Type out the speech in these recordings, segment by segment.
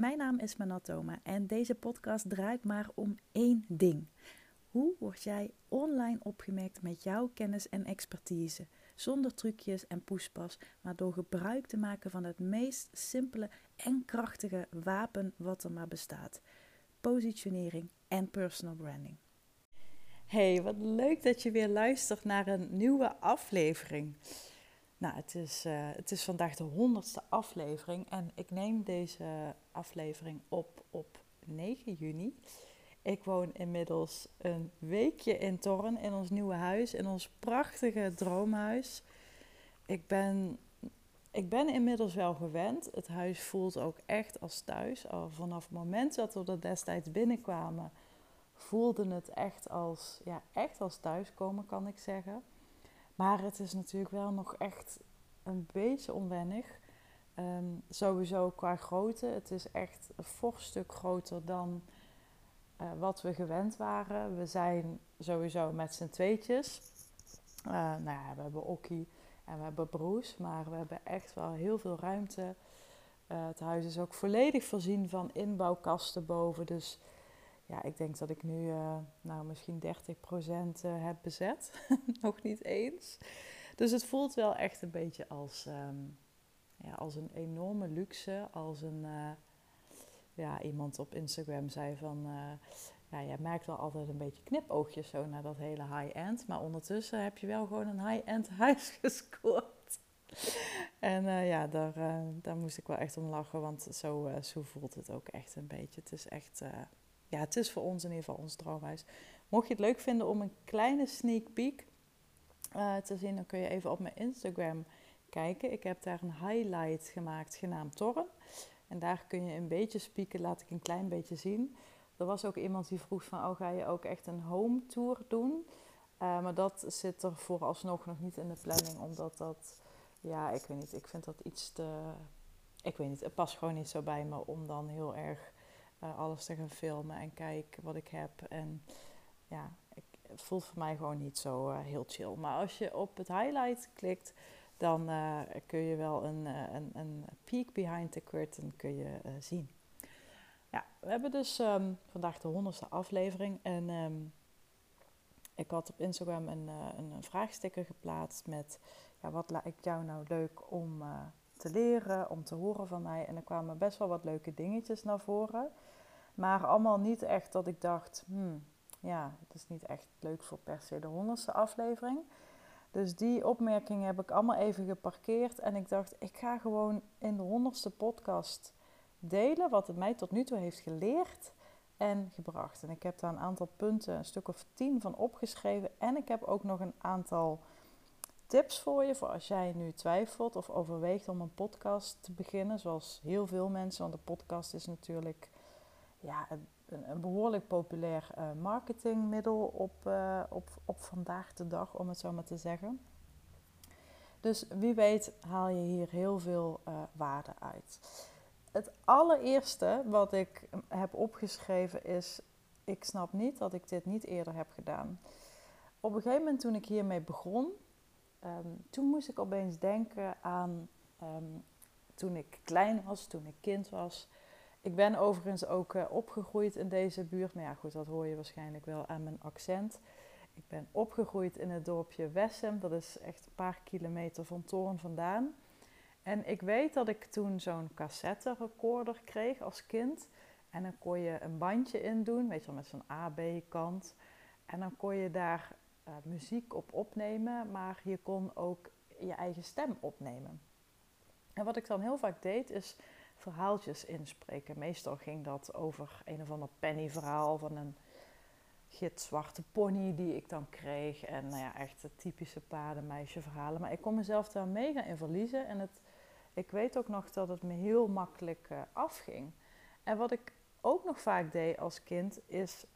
Mijn naam is Manatoma en deze podcast draait maar om één ding. Hoe word jij online opgemerkt met jouw kennis en expertise? Zonder trucjes en poespas, maar door gebruik te maken van het meest simpele en krachtige wapen wat er maar bestaat: positionering en personal branding. Hey, wat leuk dat je weer luistert naar een nieuwe aflevering. Nou, het is, uh, het is vandaag de honderdste aflevering en ik neem deze aflevering op op 9 juni. Ik woon inmiddels een weekje in Torren, in ons nieuwe huis, in ons prachtige droomhuis. Ik ben, ik ben inmiddels wel gewend. Het huis voelt ook echt als thuis. Al vanaf het moment dat we er destijds binnenkwamen, voelde het echt als, ja, echt als thuiskomen, kan ik zeggen. Maar het is natuurlijk wel nog echt een beetje onwennig. Ehm, sowieso qua grootte. Het is echt een fors stuk groter dan uh, wat we gewend waren. We zijn sowieso met z'n tweetjes. Uh, nou ja, we hebben Okkie en we hebben Broes. Maar we hebben echt wel heel veel ruimte. Uh, het huis is ook volledig voorzien van inbouwkasten boven. Dus ja, ik denk dat ik nu uh, nou, misschien 30% uh, heb bezet. Nog niet eens. Dus het voelt wel echt een beetje als, um, ja, als een enorme luxe. Als een, uh, ja, iemand op Instagram zei van, ja, jij merkt wel altijd een beetje knipoogjes zo naar dat hele high-end. Maar ondertussen heb je wel gewoon een high-end huis gescoord. en ja, daar, daar moest ik wel echt om lachen, want zo, zo voelt het ook echt een beetje. Het is echt ja, het is voor ons in ieder geval ons droomhuis. Mocht je het leuk vinden om een kleine sneak peek uh, te zien, dan kun je even op mijn Instagram kijken. Ik heb daar een highlight gemaakt genaamd Torren. En daar kun je een beetje spieken, laat ik een klein beetje zien. Er was ook iemand die vroeg van, oh ga je ook echt een home tour doen? Uh, maar dat zit er vooralsnog nog niet in de planning, omdat dat, ja, ik weet niet, ik vind dat iets te, ik weet niet, het past gewoon niet zo bij me om dan heel erg uh, alles te gaan filmen en kijk wat ik heb. En ja, ik, het voelt voor mij gewoon niet zo uh, heel chill. Maar als je op het highlight klikt, dan uh, kun je wel een, een, een peek behind the curtain kun je, zien. Ja, we hebben dus um, vandaag de honderdste aflevering. En um, ik had op Instagram een, een, een vraagsticker geplaatst met... Ja, wat lijkt jou nou leuk om te leren, om te horen van mij. En er kwamen best wel wat leuke dingetjes naar voren. Maar allemaal niet echt dat ik dacht, hmm, ja, het is niet echt leuk voor per se de honderdste aflevering. Dus die opmerkingen heb ik allemaal even geparkeerd. En ik dacht, ik ga gewoon in de honderdste podcast delen wat het mij tot nu toe heeft geleerd en gebracht. En ik heb daar een aantal punten, een stuk of tien van opgeschreven. En ik heb ook nog een aantal tips voor je, voor als jij nu twijfelt of overweegt om een podcast te beginnen. Zoals heel veel mensen, want de podcast is natuurlijk ja, een, een behoorlijk populair uh, marketingmiddel op, uh, op, op vandaag de dag, om het zo maar te zeggen. Dus wie weet haal je hier heel veel uh, waarde uit. Het allereerste wat ik heb opgeschreven is: ik snap niet dat ik dit niet eerder heb gedaan. Op een gegeven moment toen ik hiermee begon, um, toen moest ik opeens denken aan um, toen ik klein was, toen ik kind was. Ik ben overigens ook uh, opgegroeid in deze buurt. Nou ja, goed, dat hoor je waarschijnlijk wel aan mijn accent. Ik ben opgegroeid in het dorpje Wessem. Dat is echt een paar kilometer van Toorn vandaan. En ik weet dat ik toen zo'n cassette recorder kreeg als kind. En dan kon je een bandje in doen, weet je wel, met zo'n A-B-kant. En dan kon je daar uh, muziek op opnemen, maar je kon ook je eigen stem opnemen. En wat ik dan heel vaak deed, is verhaaltjes inspreken. Meestal ging dat over een of ander penny-verhaal van een gitzwarte pony die ik dan kreeg. En nou ja, echt de typische paardenmeisje-verhalen. Maar ik kon mezelf daar mega in verliezen. En het, ik weet ook nog dat het me heel makkelijk uh, afging. En wat ik ook nog vaak deed als kind, is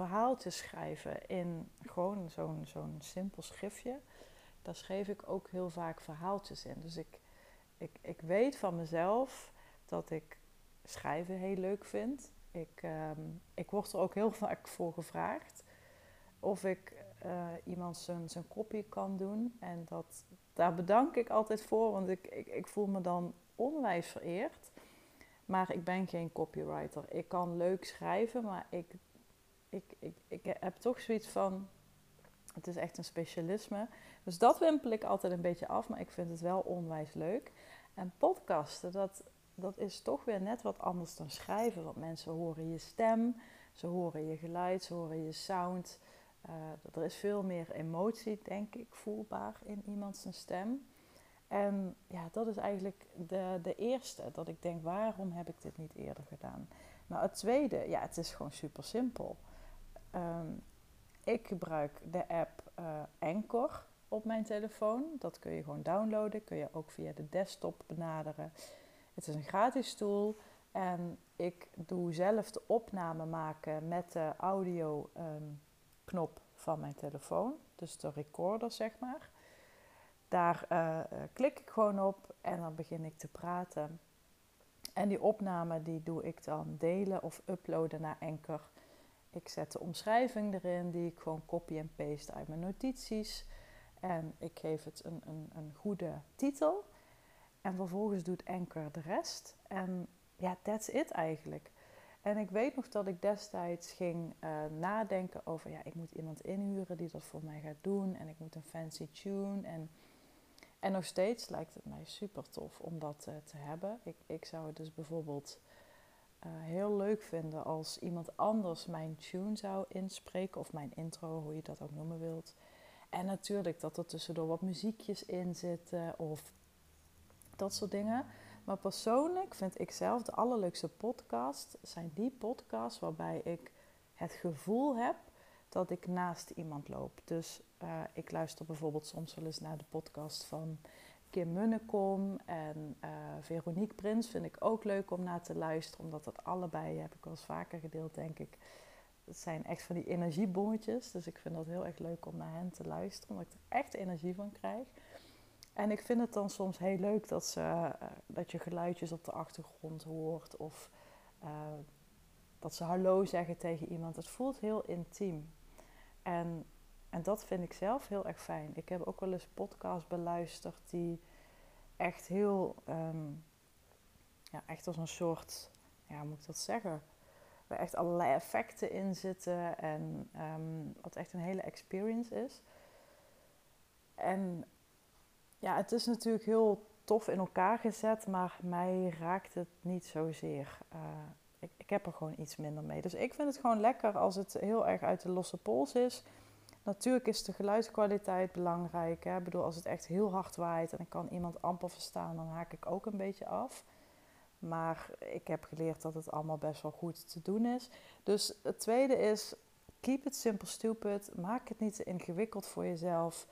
verhaaltjes schrijven in gewoon zo'n zo'n simpel schriftje. Daar schreef ik ook heel vaak verhaaltjes in. Dus ik, ik, ik weet van mezelf dat ik schrijven heel leuk vind. Ik, um, ik word er ook heel vaak voor gevraagd of ik uh, iemand zijn, zijn kopie kan doen. En dat, daar bedank ik altijd voor, want ik, ik, ik voel me dan onwijs vereerd. Maar ik ben geen copywriter. Ik kan leuk schrijven, maar ik, ik, ik, ik heb toch zoiets van. Het is echt een specialisme. Dus dat wimpel ik altijd een beetje af, maar ik vind het wel onwijs leuk. En podcasten, dat, dat is toch weer net wat anders dan schrijven. Want mensen horen je stem, ze horen je geluid, ze horen je sound. Uh, er is veel meer emotie, denk ik, voelbaar in iemands stem. En ja, dat is eigenlijk de, de eerste. Dat ik denk, waarom heb ik dit niet eerder gedaan? Nou, het tweede, ja, het is gewoon super simpel. Ehm, ik gebruik de app uh, Anchor op mijn telefoon. Dat kun je gewoon downloaden. Kun je ook via de desktop benaderen. Het is een gratis tool. En ik doe zelf de opname maken met de audio ehm, knop van mijn telefoon. Dus de recorder, zeg maar. Daar uh, klik ik gewoon op en dan begin ik te praten. En die opname die doe ik dan delen of uploaden naar Anchor. Ik zet de omschrijving erin die ik gewoon copy en paste uit mijn notities. En ik geef het een, een, een goede titel. En vervolgens doet Anchor de rest. En ja, that's it eigenlijk. En ik weet nog dat ik destijds ging uh, nadenken over, ja, ik moet iemand inhuren die dat voor mij gaat doen. En ik moet een fancy tune. En, en nog steeds lijkt het mij super tof om dat uh, te hebben. Ik, ik zou het dus bijvoorbeeld uh, heel leuk vinden als iemand anders mijn tune zou inspreken. Of mijn intro, hoe je dat ook noemen wilt. En natuurlijk dat er tussendoor wat muziekjes in zitten of dat soort dingen. Maar persoonlijk vind ik zelf de allerleukste podcast zijn die podcasts waarbij ik het gevoel heb dat ik naast iemand loop. Dus uh, ik luister bijvoorbeeld soms wel eens naar de podcast van Kim Munnekom en uh, Veronique Prins. Vind ik ook leuk om naar te luisteren, omdat dat allebei, heb ik wel eens vaker gedeeld, denk ik. Het zijn echt van die energiebommetjes. Dus ik vind dat heel erg leuk om naar hen te luisteren, omdat ik er echt energie van krijg. En ik vind het dan soms heel leuk dat, ze, uh, dat je geluidjes op de achtergrond hoort of uh, dat ze hallo zeggen tegen iemand. Het voelt heel intiem. En, en dat vind ik zelf heel erg fijn. Ik heb ook wel eens podcasts beluisterd die echt heel, um, ja, echt als een soort, ja, hoe moet ik dat zeggen? Waar echt allerlei effecten in zitten en um, wat echt een hele experience is. En ja, het is natuurlijk heel tof in elkaar gezet, maar mij raakt het niet zozeer. Uh, ik, ik heb er gewoon iets minder mee. Dus ik vind het gewoon lekker als het heel erg uit de losse pols is. Natuurlijk is de geluidskwaliteit belangrijk. Hè? Ik bedoel, als het echt heel hard waait en ik kan iemand amper verstaan, dan haak ik ook een beetje af. Maar ik heb geleerd dat het allemaal best wel goed te doen is. Dus het tweede is, keep it simple stupid. Maak het niet te ingewikkeld voor jezelf.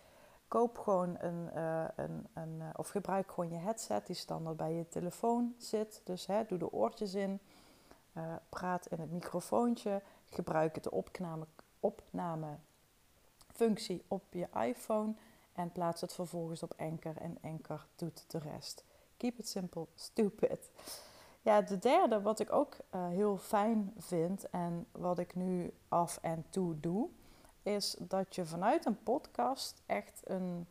Koop gewoon een, uh, een, een uh, of gebruik gewoon je headset die standaard bij je telefoon zit. Dus hè, doe de oortjes in, uh, praat in het microfoontje, gebruik de opname, opname functie op je iPhone en plaats het vervolgens op Anchor en Anchor doet de rest. Keep it simple, stupid. Ja, de derde, wat ik ook heel fijn vind en wat ik nu af en toe doe, is dat je vanuit een podcast echt een,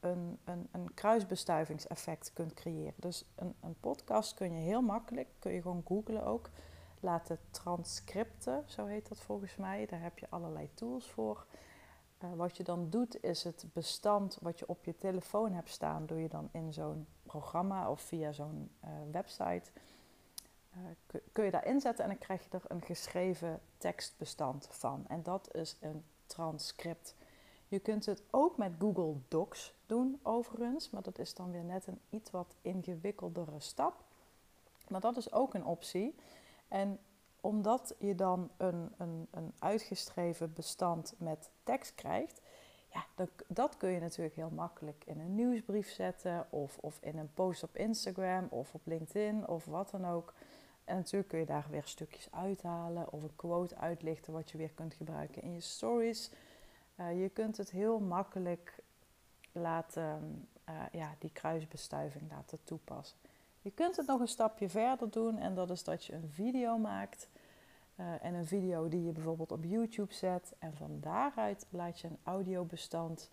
een, een, een kruisbestuivingseffect kunt creëren. Dus een, een podcast kun je heel makkelijk, kun je gewoon googlen ook, laten transcripten, zo heet dat volgens mij. Daar heb je allerlei tools voor. Uh, wat je dan doet is het bestand wat je op je telefoon hebt staan, doe je dan in zo'n programma of via zo'n uh, website. Uh, kun je daar inzetten en dan krijg je er een geschreven tekstbestand van. En dat is een transcript. Je kunt het ook met Google Docs doen, overigens, maar dat is dan weer net een iets wat ingewikkeldere stap. Maar dat is ook een optie. En omdat je dan een, een, een uitgeschreven bestand met tekst krijgt, ja, dat, dat, kun je natuurlijk heel makkelijk in een nieuwsbrief zetten, of, of in een post op Instagram of op LinkedIn of wat dan ook. En natuurlijk kun je daar weer stukjes uithalen of een quote uitlichten wat je weer kunt gebruiken in je stories. Uh, je kunt het heel makkelijk laten, uh, ja, die kruisbestuiving laten toepassen. Je kunt het nog een stapje verder doen en dat is dat je een video maakt. Uh, en een video die je bijvoorbeeld op YouTube zet. En van daaruit laat je een audiobestand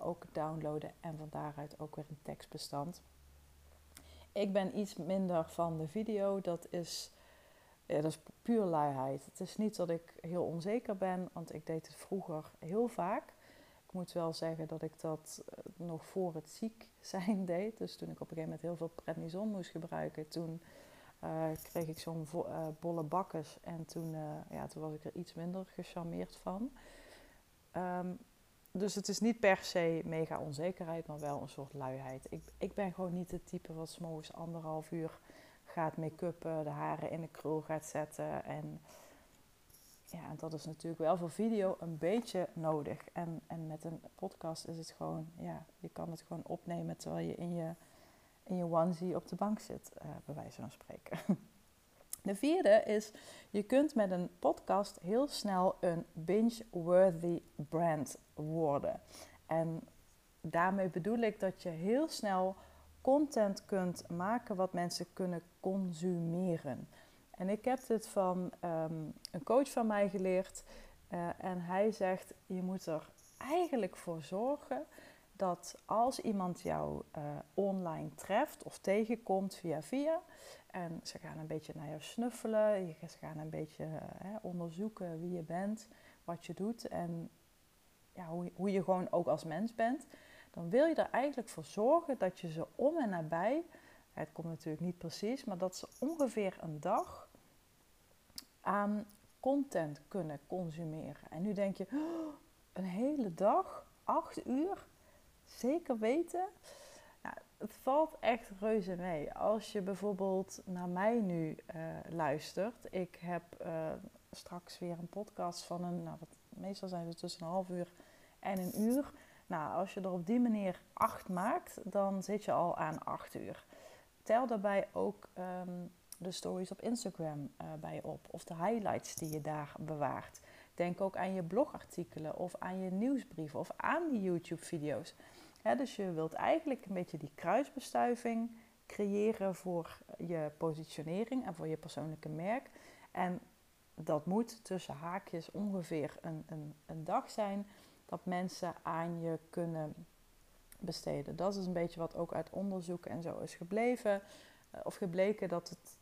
ook downloaden en van daaruit ook weer een tekstbestand. Ik ben iets minder van de video. Dat is, ja, dat is puur luiheid. Het is niet dat ik heel onzeker ben, want ik deed het vroeger heel vaak. Ik moet wel zeggen dat ik dat eh, nog voor het ziek zijn deed. Dus toen ik op een gegeven moment heel veel prednison moest gebruiken, toen uh, kreeg ik zo'n uh, bolle bakkes. En toen, ja, toen was ik er iets minder gecharmeerd van. Um, dus het is niet per se mega onzekerheid, maar wel een soort luiheid. Ik, ik ben gewoon niet het type wat s'morgens anderhalf uur gaat make-uppen, de haren in de krul gaat zetten. En ja, dat is natuurlijk wel voor video een beetje nodig. En, en met een podcast is het gewoon, ja, je kan het gewoon opnemen terwijl je in je, in je onesie op de bank zit, uh, bij wijze van spreken. De vierde is, je kunt met een podcast heel snel een binge-worthy brand worden. En daarmee bedoel ik dat je heel snel content kunt maken wat mensen kunnen consumeren. En ik heb dit van ehm, een coach van mij geleerd. Uh, en hij zegt: je moet er eigenlijk voor zorgen dat als iemand jou uh, online treft of tegenkomt via via, en ze gaan een beetje naar jou snuffelen, ze gaan een beetje hè, onderzoeken wie je bent, wat je doet en ja, hoe, hoe je gewoon ook als mens bent. Dan wil je er eigenlijk voor zorgen dat je ze om en nabij, het komt natuurlijk niet precies, maar dat ze ongeveer een dag content kunnen consumeren. En nu denk je, oh, een hele dag, acht uur, zeker weten het valt echt reuze mee. Als je bijvoorbeeld naar mij nu uh, luistert. Ik heb uh, straks weer een podcast van een, nou, wat, meestal zijn ze tussen een half uur en een uur. Nou, als je er op die manier acht maakt, dan zit je al aan acht uur. Tel daarbij ook um, de stories op Instagram uh, bij op of de highlights die je daar bewaart. Denk ook aan je blogartikelen of aan je nieuwsbrieven of aan die YouTube-video's dus je wilt eigenlijk een beetje die kruisbestuiving creëren voor je positionering en voor je persoonlijke merk. En dat moet tussen haakjes ongeveer een, een, een dag zijn dat mensen aan je kunnen besteden. Dat is een beetje wat ook uit onderzoek en zo is gebleven. Eh, of gebleken dat het,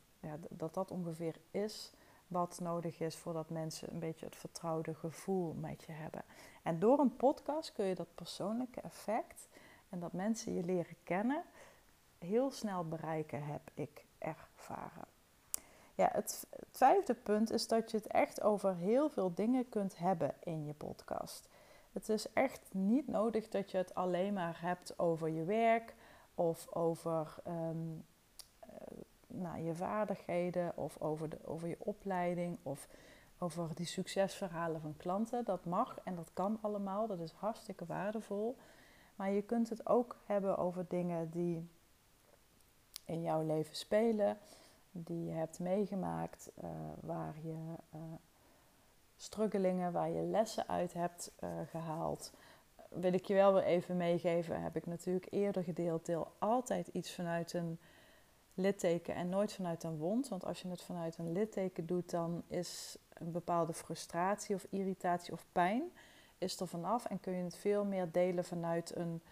dat, dat ongeveer is wat nodig is voordat mensen een beetje het vertrouwde gevoel met je hebben. En door een podcast kun je dat persoonlijke effect en dat mensen je leren kennen heel snel bereiken, heb ik ervaren. Ja, het, vijfde punt is dat je het echt over heel veel dingen kunt hebben in je podcast. Het is echt niet nodig dat je het alleen maar hebt over je werk of over ehm, eh, nou, je vaardigheden of over, de, over je opleiding of over die succesverhalen van klanten. Dat mag en dat kan allemaal, dat is hartstikke waardevol. Maar je kunt het ook hebben over dingen die in jouw leven spelen, die je hebt meegemaakt, uh, waar je uh, struggelingen, waar je lessen uit hebt uh, gehaald. Wil ik je wel weer even meegeven, heb ik natuurlijk eerder gedeeld. Deel altijd iets vanuit een litteken en nooit vanuit een wond. Want als je het vanuit een litteken doet, dan is een bepaalde frustratie of irritatie of pijn is er vanaf en kun je het veel meer delen vanuit een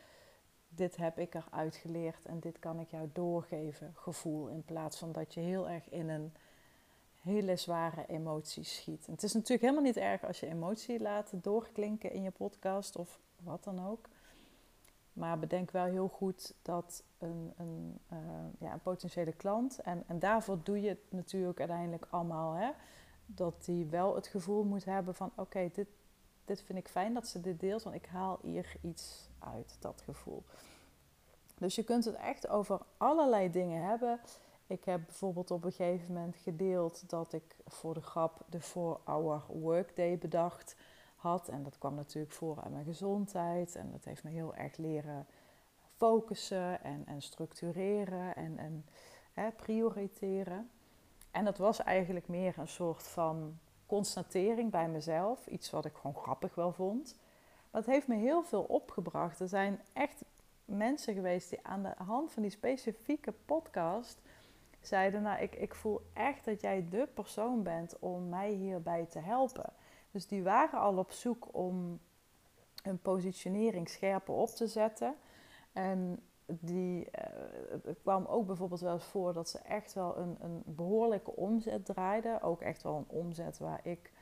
dit heb ik eruit geleerd en dit kan ik jou doorgeven gevoel. In plaats van dat je heel erg in een hele zware emotie schiet. Het is natuurlijk helemaal niet erg als je emotie laat doorklinken in je podcast of wat dan ook. Maar bedenk wel heel goed dat een, een, ja, een potentiële klant, en, en daarvoor doe je het natuurlijk uiteindelijk allemaal, hè, dat die wel het gevoel moet hebben van oké, dit, dit vind ik fijn dat ze dit deelt, want ik haal hier iets uit, dat gevoel. Dus je kunt het echt over allerlei dingen hebben. Ik heb bijvoorbeeld op een gegeven moment gedeeld dat ik voor de grap de 4-hour workday bedacht had. En dat kwam natuurlijk voor aan mijn gezondheid. En dat heeft me heel erg leren focussen en, en structureren en, en hè, prioriteren. En dat was eigenlijk meer een soort van constatering bij mezelf. Iets wat ik gewoon grappig wel vond. Maar het heeft me heel veel opgebracht. Er zijn echt mensen geweest die aan de hand van die specifieke podcast zeiden: Nou, ik, ik voel echt dat jij de persoon bent om mij hierbij te helpen. Dus die waren al op zoek om hun positionering scherper op te zetten. En die uh, het kwam ook bijvoorbeeld wel eens voor dat ze echt wel een, een behoorlijke omzet draaiden. Ook echt wel een omzet waar ik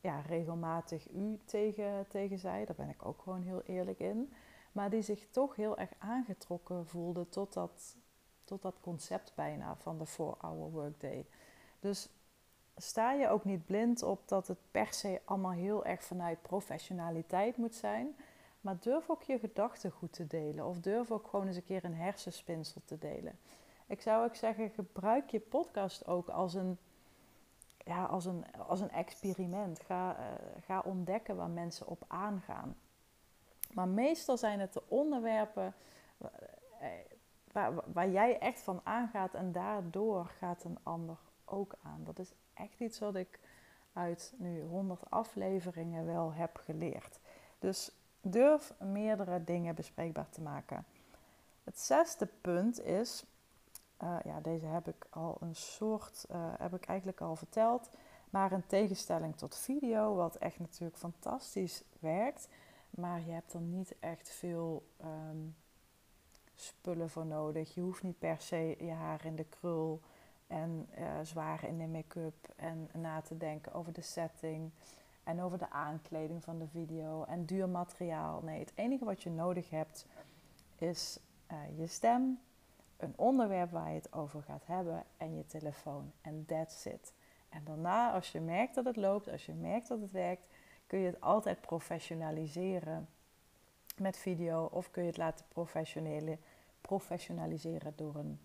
ja, regelmatig u tegen, tegen zei. Daar ben ik ook gewoon heel eerlijk in. Maar die zich toch heel erg aangetrokken voelde tot dat, tot dat concept bijna van de 4-hour workday. Dus sta je ook niet blind op dat het per se allemaal heel erg vanuit professionaliteit moet zijn. Maar durf ook je gedachten goed te delen. Of durf ook gewoon eens een keer een hersenspinsel te delen. Ik zou ook zeggen, gebruik je podcast ook als een, ja, als een, als een experiment. Ga, uh, ga ontdekken waar mensen op aangaan. Maar meestal zijn het de onderwerpen eh, waar, waar jij echt van aangaat en daardoor gaat een ander ook aan. Dat is echt iets wat ik uit nu 100 afleveringen wel heb geleerd. Dus durf meerdere dingen bespreekbaar te maken. Het zesde punt is, uh, ja, deze heb ik al een soort, uh, heb ik eigenlijk al verteld, maar een tegenstelling tot video, wat echt natuurlijk fantastisch werkt, maar je hebt er niet echt veel um, spullen voor nodig. Je hoeft niet per se je haar in de krul en uh, zwaar in de make-up en na te denken over de setting en over de aankleding van de video en duur materiaal. Nee, het enige wat je nodig hebt is uh, je stem, een onderwerp waar je het over gaat hebben en je telefoon. En that's it. En daarna, als je merkt dat het loopt, als je merkt dat het werkt, kun je het altijd professionaliseren met video of kun je het laten professionaliseren door een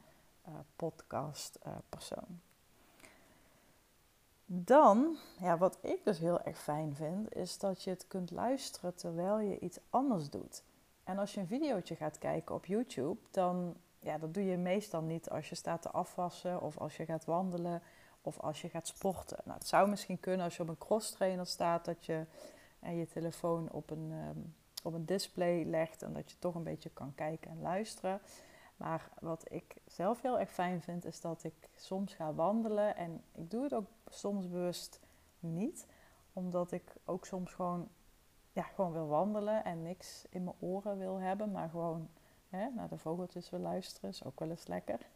uh, podcast uh, persoon. Dan, ja, wat ik dus heel erg fijn vind, is dat je het kunt luisteren terwijl je iets anders doet. En als je een videootje gaat kijken op YouTube, dan, ja, dat doe je meestal niet als je staat te afwassen of als je gaat wandelen of als je gaat sporten. Nou, het zou misschien kunnen als je op een cross trainer staat, dat je en je telefoon op een, um, op een display legt en dat je toch een beetje kan kijken en luisteren. Maar wat ik zelf heel erg fijn vind, is dat ik soms ga wandelen. En ik doe het ook soms bewust niet. Omdat ik ook soms gewoon, ja, gewoon wil wandelen en niks in mijn oren wil hebben. Maar gewoon hè, naar de vogeltjes wil luisteren. Is ook wel eens lekker.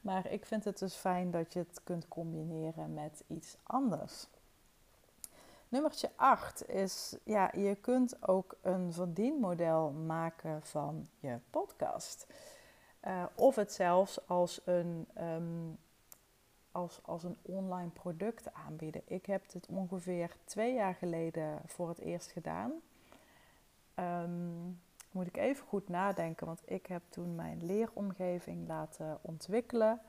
Maar ik vind het dus fijn dat je het kunt combineren met iets anders. Nummertje 8 is, ja, je kunt ook een verdienmodel maken van je podcast. Uh, of het zelfs als een, um, als, als een online product aanbieden. Ik heb dit ongeveer twee jaar geleden voor het eerst gedaan. Um, moet ik even goed nadenken, want ik heb toen mijn leeromgeving laten ontwikkelen.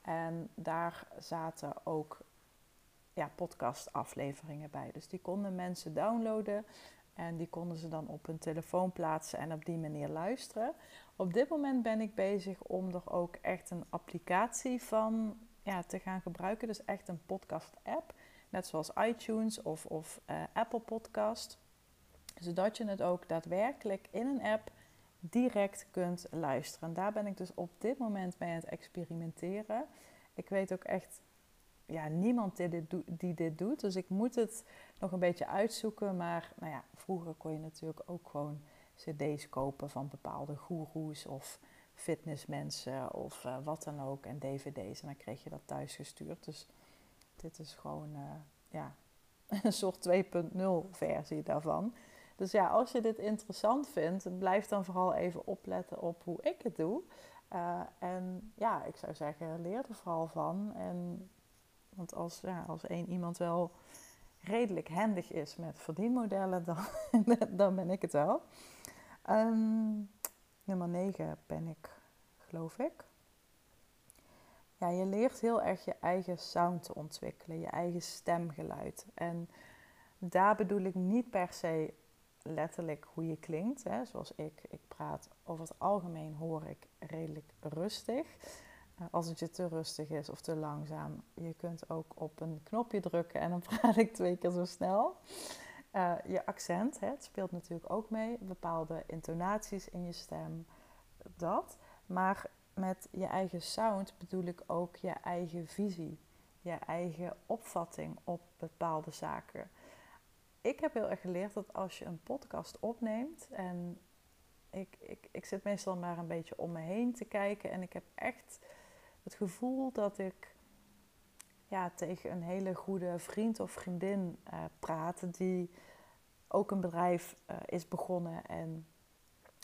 En daar zaten ook ja, podcastafleveringen bij. Dus die konden mensen downloaden en die konden ze dan op hun telefoon plaatsen en op die manier luisteren. Op dit moment ben ik bezig om er ook echt een applicatie van ja, te gaan gebruiken. Dus echt een podcast-app, net zoals iTunes of, of uh, Apple Podcast. Zodat je het ook daadwerkelijk in een app direct kunt luisteren. En daar ben ik dus op dit moment mee aan het experimenteren. Ik weet ook echt ja, niemand die dit, dit doet. Dus ik moet het nog een beetje uitzoeken. Maar nou ja, vroeger kon je natuurlijk ook gewoon cd's kopen van bepaalde goeroes of fitnessmensen of uh, wat dan ook. En dvd's. En dan kreeg je dat thuis gestuurd. Dus dit is gewoon uh, ja, een soort 2.0 versie daarvan. Dus ja, als je dit interessant vindt, blijf dan vooral even opletten op hoe ik het doe. Uh, en ja, ik zou zeggen, leer er vooral van. En want als, ja, als één iemand wel redelijk handig is met verdienmodellen, dan, dan ben ik het wel. Um, nummer 9 ben ik, geloof ik. Ja, je leert heel erg je eigen sound te ontwikkelen, je eigen stemgeluid. En daar bedoel ik niet per se letterlijk hoe je klinkt. Hè. Zoals ik, ik praat over het algemeen hoor ik redelijk rustig. Eh, als het je te rustig is of te langzaam. Je kunt ook op een knopje drukken en dan praat ik twee keer zo snel. Uh, je accent, hè, het speelt natuurlijk ook mee. Bepaalde intonaties in je stem, dat. Maar met je eigen sound bedoel ik ook je eigen visie. Je eigen opvatting op bepaalde zaken. Ik heb heel erg geleerd dat als je een podcast opneemt en ik, ik, ik zit meestal maar een beetje om me heen te kijken. En ik heb echt het gevoel dat ik ja, tegen een hele goede vriend of vriendin uh, praat. Die ook een bedrijf uh, is begonnen en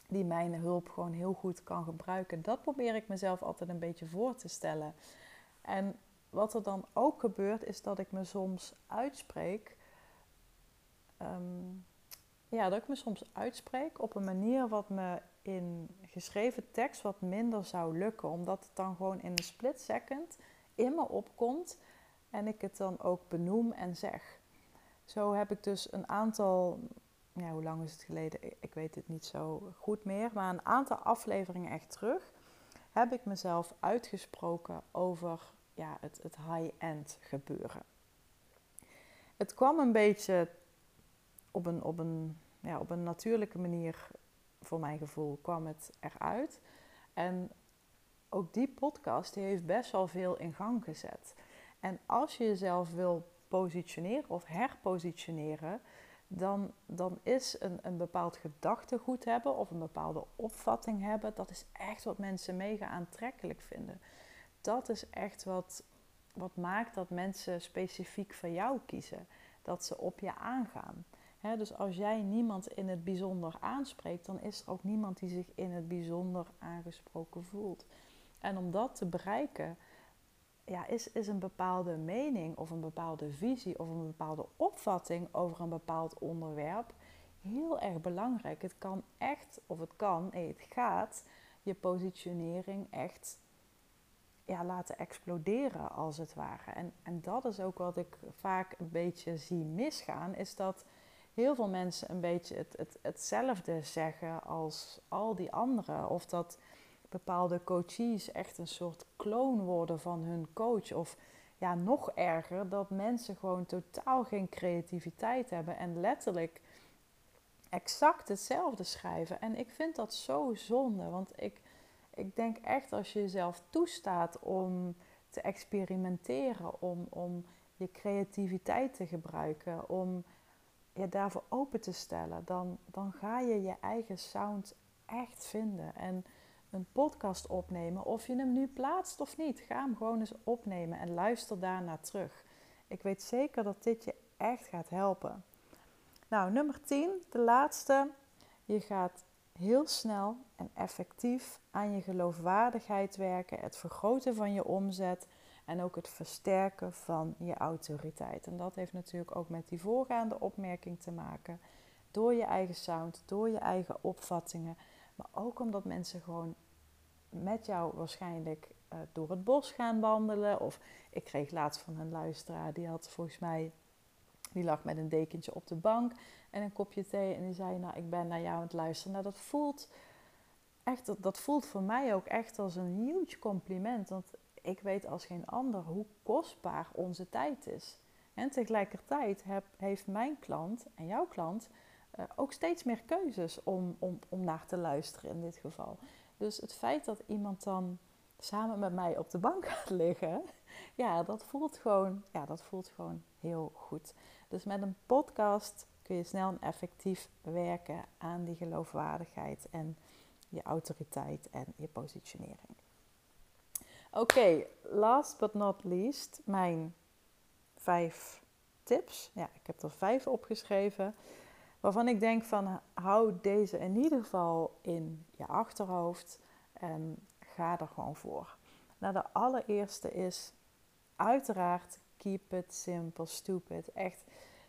die mijn hulp gewoon heel goed kan gebruiken. Dat probeer ik mezelf altijd een beetje voor te stellen. En wat er dan ook gebeurt, is dat ik me soms uitspreek. Um, ja, dat ik me soms uitspreek op een manier wat me in geschreven tekst wat minder zou lukken. Omdat het dan gewoon in een split second in me opkomt en ik het dan ook benoem en zeg. Zo heb ik dus een aantal, ja, hoe lang is het geleden? Ik weet het niet zo goed meer, maar een aantal afleveringen echt terug heb ik mezelf uitgesproken over ja, het, het high-end gebeuren. Het kwam een beetje op een, op, een, ja, op een natuurlijke manier, voor mijn gevoel, kwam het eruit. En ook die podcast die heeft best wel veel in gang gezet. En als je jezelf wil positioneren of herpositioneren, dan, dan is een, een bepaald gedachtegoed hebben of een bepaalde opvatting hebben, dat is echt wat mensen mega aantrekkelijk vinden. Dat is echt wat, wat maakt dat mensen specifiek voor jou kiezen. Dat ze op je aangaan. Dus als jij niemand in het bijzonder aanspreekt, dan is er ook niemand die zich in het bijzonder aangesproken voelt. En om dat te bereiken, ja, is, is een bepaalde mening of een bepaalde visie of een bepaalde opvatting over een bepaald onderwerp heel erg belangrijk. Het kan echt, of het kan, nee, het gaat je positionering echt ja, laten exploderen als het ware. En, en dat is ook wat ik vaak een beetje zie misgaan, is dat heel veel mensen een beetje het, het, hetzelfde zeggen als al die anderen. Of dat bepaalde coaches echt een soort kloon worden van hun coach. Of ja, nog erger, dat mensen gewoon totaal geen creativiteit hebben en letterlijk exact hetzelfde schrijven. En ik vind dat zo zonde, want ik, ik denk echt als je jezelf toestaat om te experimenteren, om, om je creativiteit te gebruiken, om je daarvoor open te stellen, dan, dan ga je je eigen sound echt vinden. En een podcast opnemen, of je hem nu plaatst of niet, ga hem gewoon eens opnemen en luister daarna terug. Ik weet zeker dat dit je echt gaat helpen. Nou, nummer 10, de laatste. Je gaat heel snel en effectief aan je geloofwaardigheid werken, het vergroten van je omzet en ook het versterken van je autoriteit. En dat heeft natuurlijk ook met die voorgaande opmerking te maken. Door je eigen sound, door je eigen opvattingen, maar ook omdat mensen gewoon met jou waarschijnlijk uh, door het bos gaan wandelen. Of ik kreeg laatst van een luisteraar, die had volgens mij, die lag met een dekentje op de bank en een kopje thee. En die zei, nou ik ben naar jou aan het luisteren. Nou dat voelt echt, dat, dat voelt voor mij ook echt als een huge compliment. Want ik weet als geen ander hoe kostbaar onze tijd is. En tegelijkertijd heb, heeft mijn klant en jouw klant uh, ook steeds meer keuzes om, om, om naar te luisteren in dit geval. Dus het feit dat iemand dan samen met mij op de bank gaat liggen, ja, dat voelt gewoon, ja, dat voelt gewoon heel goed. Dus met een podcast kun je snel en effectief werken aan die geloofwaardigheid en je autoriteit en je positionering. Oké, last but not least, mijn vijf tips. Ja, ik heb er vijf opgeschreven. Waarvan ik denk van hou deze in ieder geval in je achterhoofd en ga er gewoon voor. Nou, de allereerste is uiteraard keep it simple, stupid. Echt,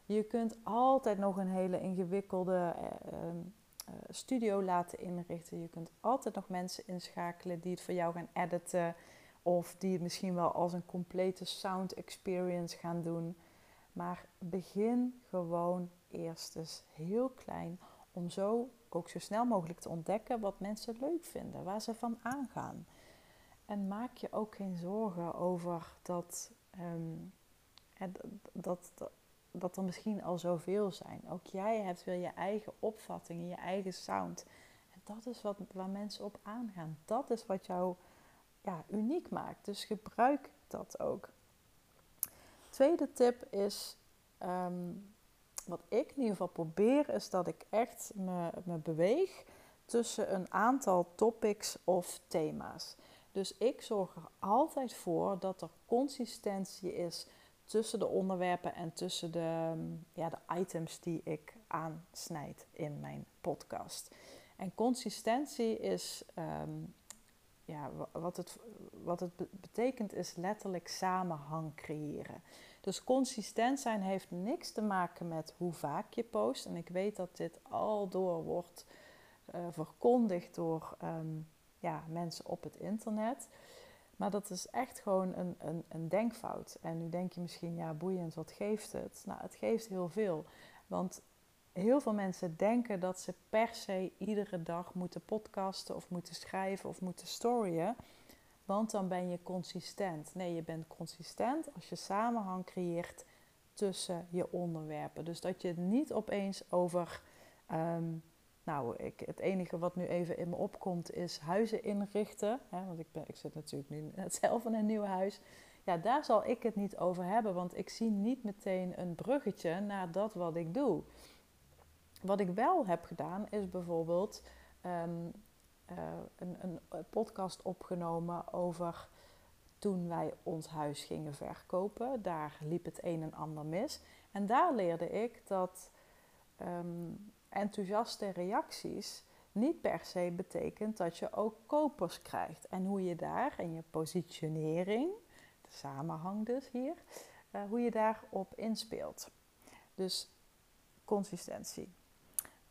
je kunt altijd nog een hele ingewikkelde eh, ehm, eh, studio laten inrichten. Je kunt altijd nog mensen inschakelen die het voor jou gaan editen. Of die het misschien wel als een complete sound experience gaan doen. Maar begin gewoon eerst dus heel klein om zo ook zo snel mogelijk te ontdekken wat mensen leuk vinden, waar ze van aangaan. En maak je ook geen zorgen over dat, um, dat, dat, dat er misschien al zoveel zijn. Ook jij hebt weer je eigen opvattingen, je eigen sound. En dat is wat, waar mensen op aangaan. Dat is wat jou ja, uniek maakt. Dus gebruik dat ook. Tweede tip is um, wat ik in ieder geval probeer, is dat ik echt me, me beweeg tussen een aantal topics of thema's. Dus ik zorg er altijd voor dat er consistentie is tussen de onderwerpen en tussen de, ja, de items die ik aansnijd in mijn podcast. En consistentie is, ehm, ja, wat het, wat het betekent is letterlijk samenhang creëren. Dus consistent zijn heeft niks te maken met hoe vaak je post. En ik weet dat dit al door wordt uh, verkondigd door ehm, ja, mensen op het internet. Maar dat is echt gewoon een, een, een denkfout. En nu denk je misschien, ja boeiend, wat geeft het? Nou, het geeft heel veel. Want heel veel mensen denken dat ze per se iedere dag moeten podcasten of moeten schrijven of moeten storyen. Want dan ben je consistent. Nee, je bent consistent als je samenhang creëert tussen je onderwerpen. Dus dat je het niet opeens over. Ehm, nou, ik, het enige wat nu even in me opkomt is huizen inrichten. Hè, want ik, ben, ik zit natuurlijk nu zelf in een nieuw huis. Ja, daar zal ik het niet over hebben, want ik zie niet meteen een bruggetje naar dat wat ik doe. Wat ik wel heb gedaan is bijvoorbeeld ehm, eh, een, een, podcast opgenomen over toen wij ons huis gingen verkopen. Daar liep het een en ander mis. En daar leerde ik dat ehm, enthousiaste reacties niet per se betekent dat je ook kopers krijgt. En hoe je daar in je positionering, de samenhang dus hier, uh, hoe je daarop inspeelt. Dus consistentie.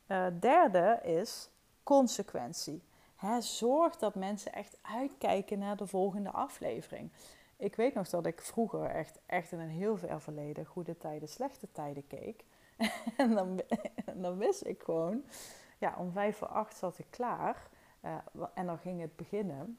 Uh, derde is consequentie. Hè, zorg dat mensen echt uitkijken naar de volgende aflevering. Ik weet nog dat ik vroeger echt, echt in een heel ver verleden goede tijden, slechte tijden keek. en dan, dan wist ik gewoon, ja, om vijf voor acht zat ik klaar. Uh, en dan ging het beginnen.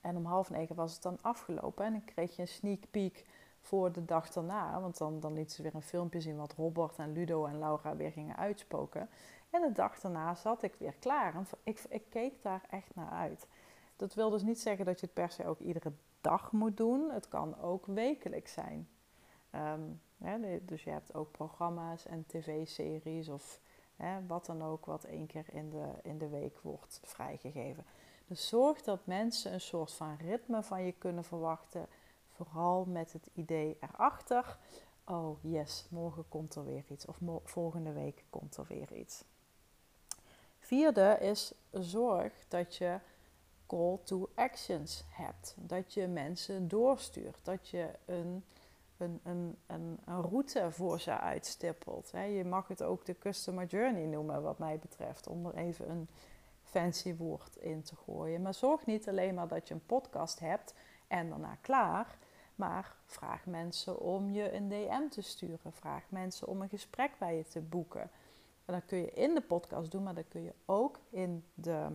En om half negen was het dan afgelopen. En dan kreeg je een sneak peek voor de dag daarna. Want dan, dan liet ze weer een filmpje zien wat Robert en Ludo en Laura weer gingen uitspoken. En de dag daarna zat ik weer klaar. En ik, ik keek daar echt naar uit. Dat wil dus niet zeggen dat je het per se ook iedere dag moet doen. Het kan ook wekelijks zijn. Um, dus je hebt ook programma's en tv-series of wat dan ook wat één keer in de, in de week wordt vrijgegeven. Dus zorg dat mensen een soort van ritme van je kunnen verwachten. Vooral met het idee erachter. Oh yes, morgen komt er weer iets. Of volgende week komt er weer iets. Vierde is zorg dat je call to actions hebt. Dat je mensen doorstuurt. Dat je een een, een, een, een route voor ze uitstippelt. Je mag het ook de customer journey noemen, wat mij betreft, om er even een fancy woord in te gooien. Maar zorg niet alleen maar dat je een podcast hebt en daarna klaar. Maar vraag mensen om je een DM te sturen. Vraag mensen om een gesprek bij je te boeken. En dat kun je in de podcast doen, maar dat kun je ook in de.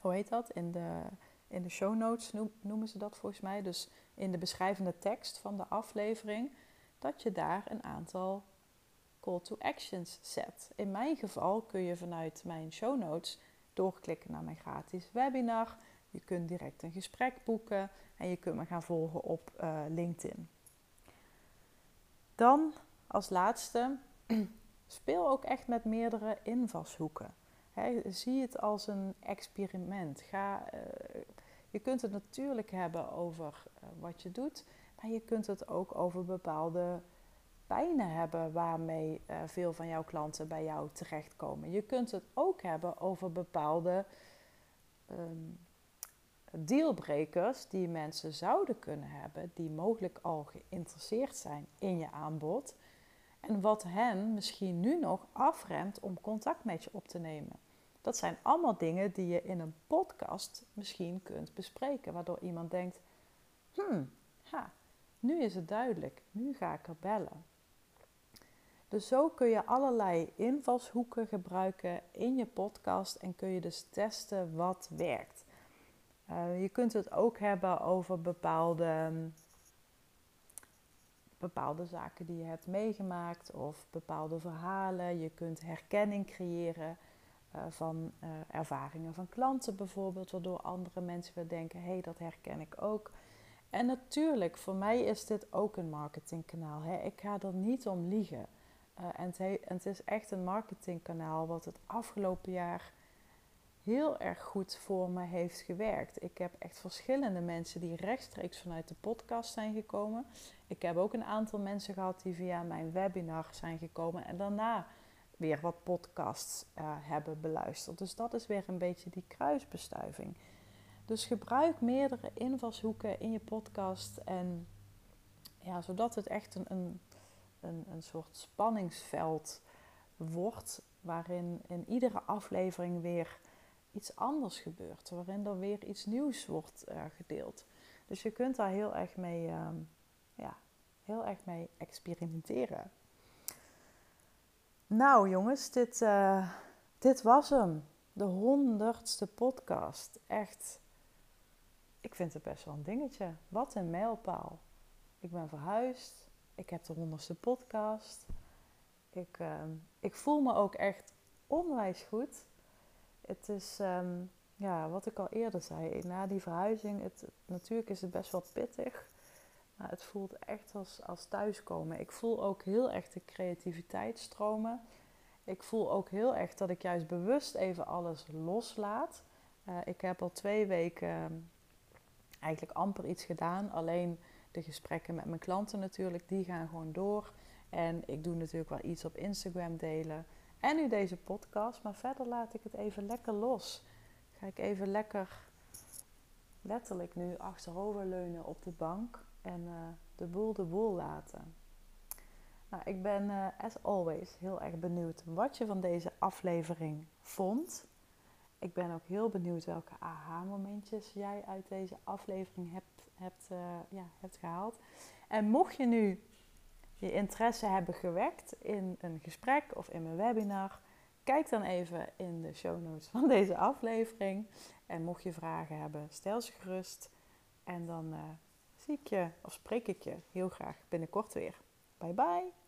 Hoe heet dat? In de in de show notes noemen ze dat volgens mij. Dus in de beschrijvende tekst van de aflevering, dat je daar een aantal call to actions zet. In mijn geval kun je vanuit mijn show notes doorklikken naar mijn gratis webinar. Je kunt direct een gesprek boeken en je kunt me gaan volgen op uh, LinkedIn. Dan als laatste, speel ook echt met meerdere invalshoeken zie het als een experiment. Ga, uh, je kunt het natuurlijk hebben over uh, wat je doet, maar je kunt het ook over bepaalde pijnen hebben waarmee veel van jouw klanten bij jou terechtkomen. Je kunt het ook hebben over bepaalde um, dealbrekers die mensen zouden kunnen hebben, die mogelijk al geïnteresseerd zijn in je aanbod. En wat hen misschien nu nog afremt om contact met je op te nemen. Dat zijn allemaal dingen die je in een podcast misschien kunt bespreken, waardoor iemand denkt: hmm, ha, nu is het duidelijk, nu ga ik er bellen. Dus zo kun je allerlei invalshoeken gebruiken in je podcast en kun je dus testen wat werkt. Uh, je kunt het ook hebben over bepaalde, bepaalde zaken die je hebt meegemaakt of bepaalde verhalen. Je kunt herkenning creëren. Eh, van uh, ervaringen van klanten bijvoorbeeld, waardoor andere mensen weer denken: hé, hey, dat herken ik ook. En natuurlijk, voor mij is dit ook een marketingkanaal. Hè? Ik ga er niet om liegen. En, het is echt een marketingkanaal wat het afgelopen jaar heel erg goed voor me heeft gewerkt. Ik heb echt verschillende mensen die rechtstreeks vanuit de podcast zijn gekomen. Ik heb ook een aantal mensen gehad die via mijn webinar zijn gekomen en daarna weer wat podcasts uh, hebben beluisterd. Dus dat is weer een beetje die kruisbestuiving. Dus gebruik meerdere invalshoeken in je podcast en ja, zodat het echt een, een, een, een soort spanningsveld wordt waarin in iedere aflevering weer iets anders gebeurt, waarin er weer iets nieuws wordt uh, gedeeld. Dus je kunt daar heel erg mee, uh, ja, heel erg mee experimenteren. Nou jongens, dit, uh, dit was hem. De honderdste podcast. Echt, ik vind het best wel een dingetje. Wat een mijlpaal. Ik ben verhuisd. Ik heb de honderdste podcast. Ik, ehm, ik voel me ook echt onwijs goed. Het is, um, ja, wat ik al eerder zei, na die verhuizing, het, natuurlijk is het best wel pittig. Maar het voelt echt als, als thuiskomen. Ik voel ook heel erg de creativiteit stromen. Ik voel ook heel erg dat ik juist bewust even alles loslaat. Uh, ik heb al twee weken ehm, eigenlijk amper iets gedaan. Alleen de gesprekken met mijn klanten natuurlijk, die gaan gewoon door. En ik doe natuurlijk wel iets op Instagram delen. En nu deze podcast. Maar verder laat ik het even lekker los. Ga ik even lekker letterlijk nu achteroverleunen op de bank. En uh, de boel de boel laten. Nou, ik ben uh, as always heel erg benieuwd wat je van deze aflevering vond. Ik ben ook heel benieuwd welke aha-momentjes jij uit deze aflevering hebt, hebt, uh, ja, hebt gehaald. En mocht je nu je interesse hebben gewekt in een gesprek of in mijn webinar, kijk dan even in de show notes van deze aflevering. En mocht je vragen hebben, stel ze gerust. En dan uh, zie ik je of spreek ik je heel graag binnenkort weer. Bye bye.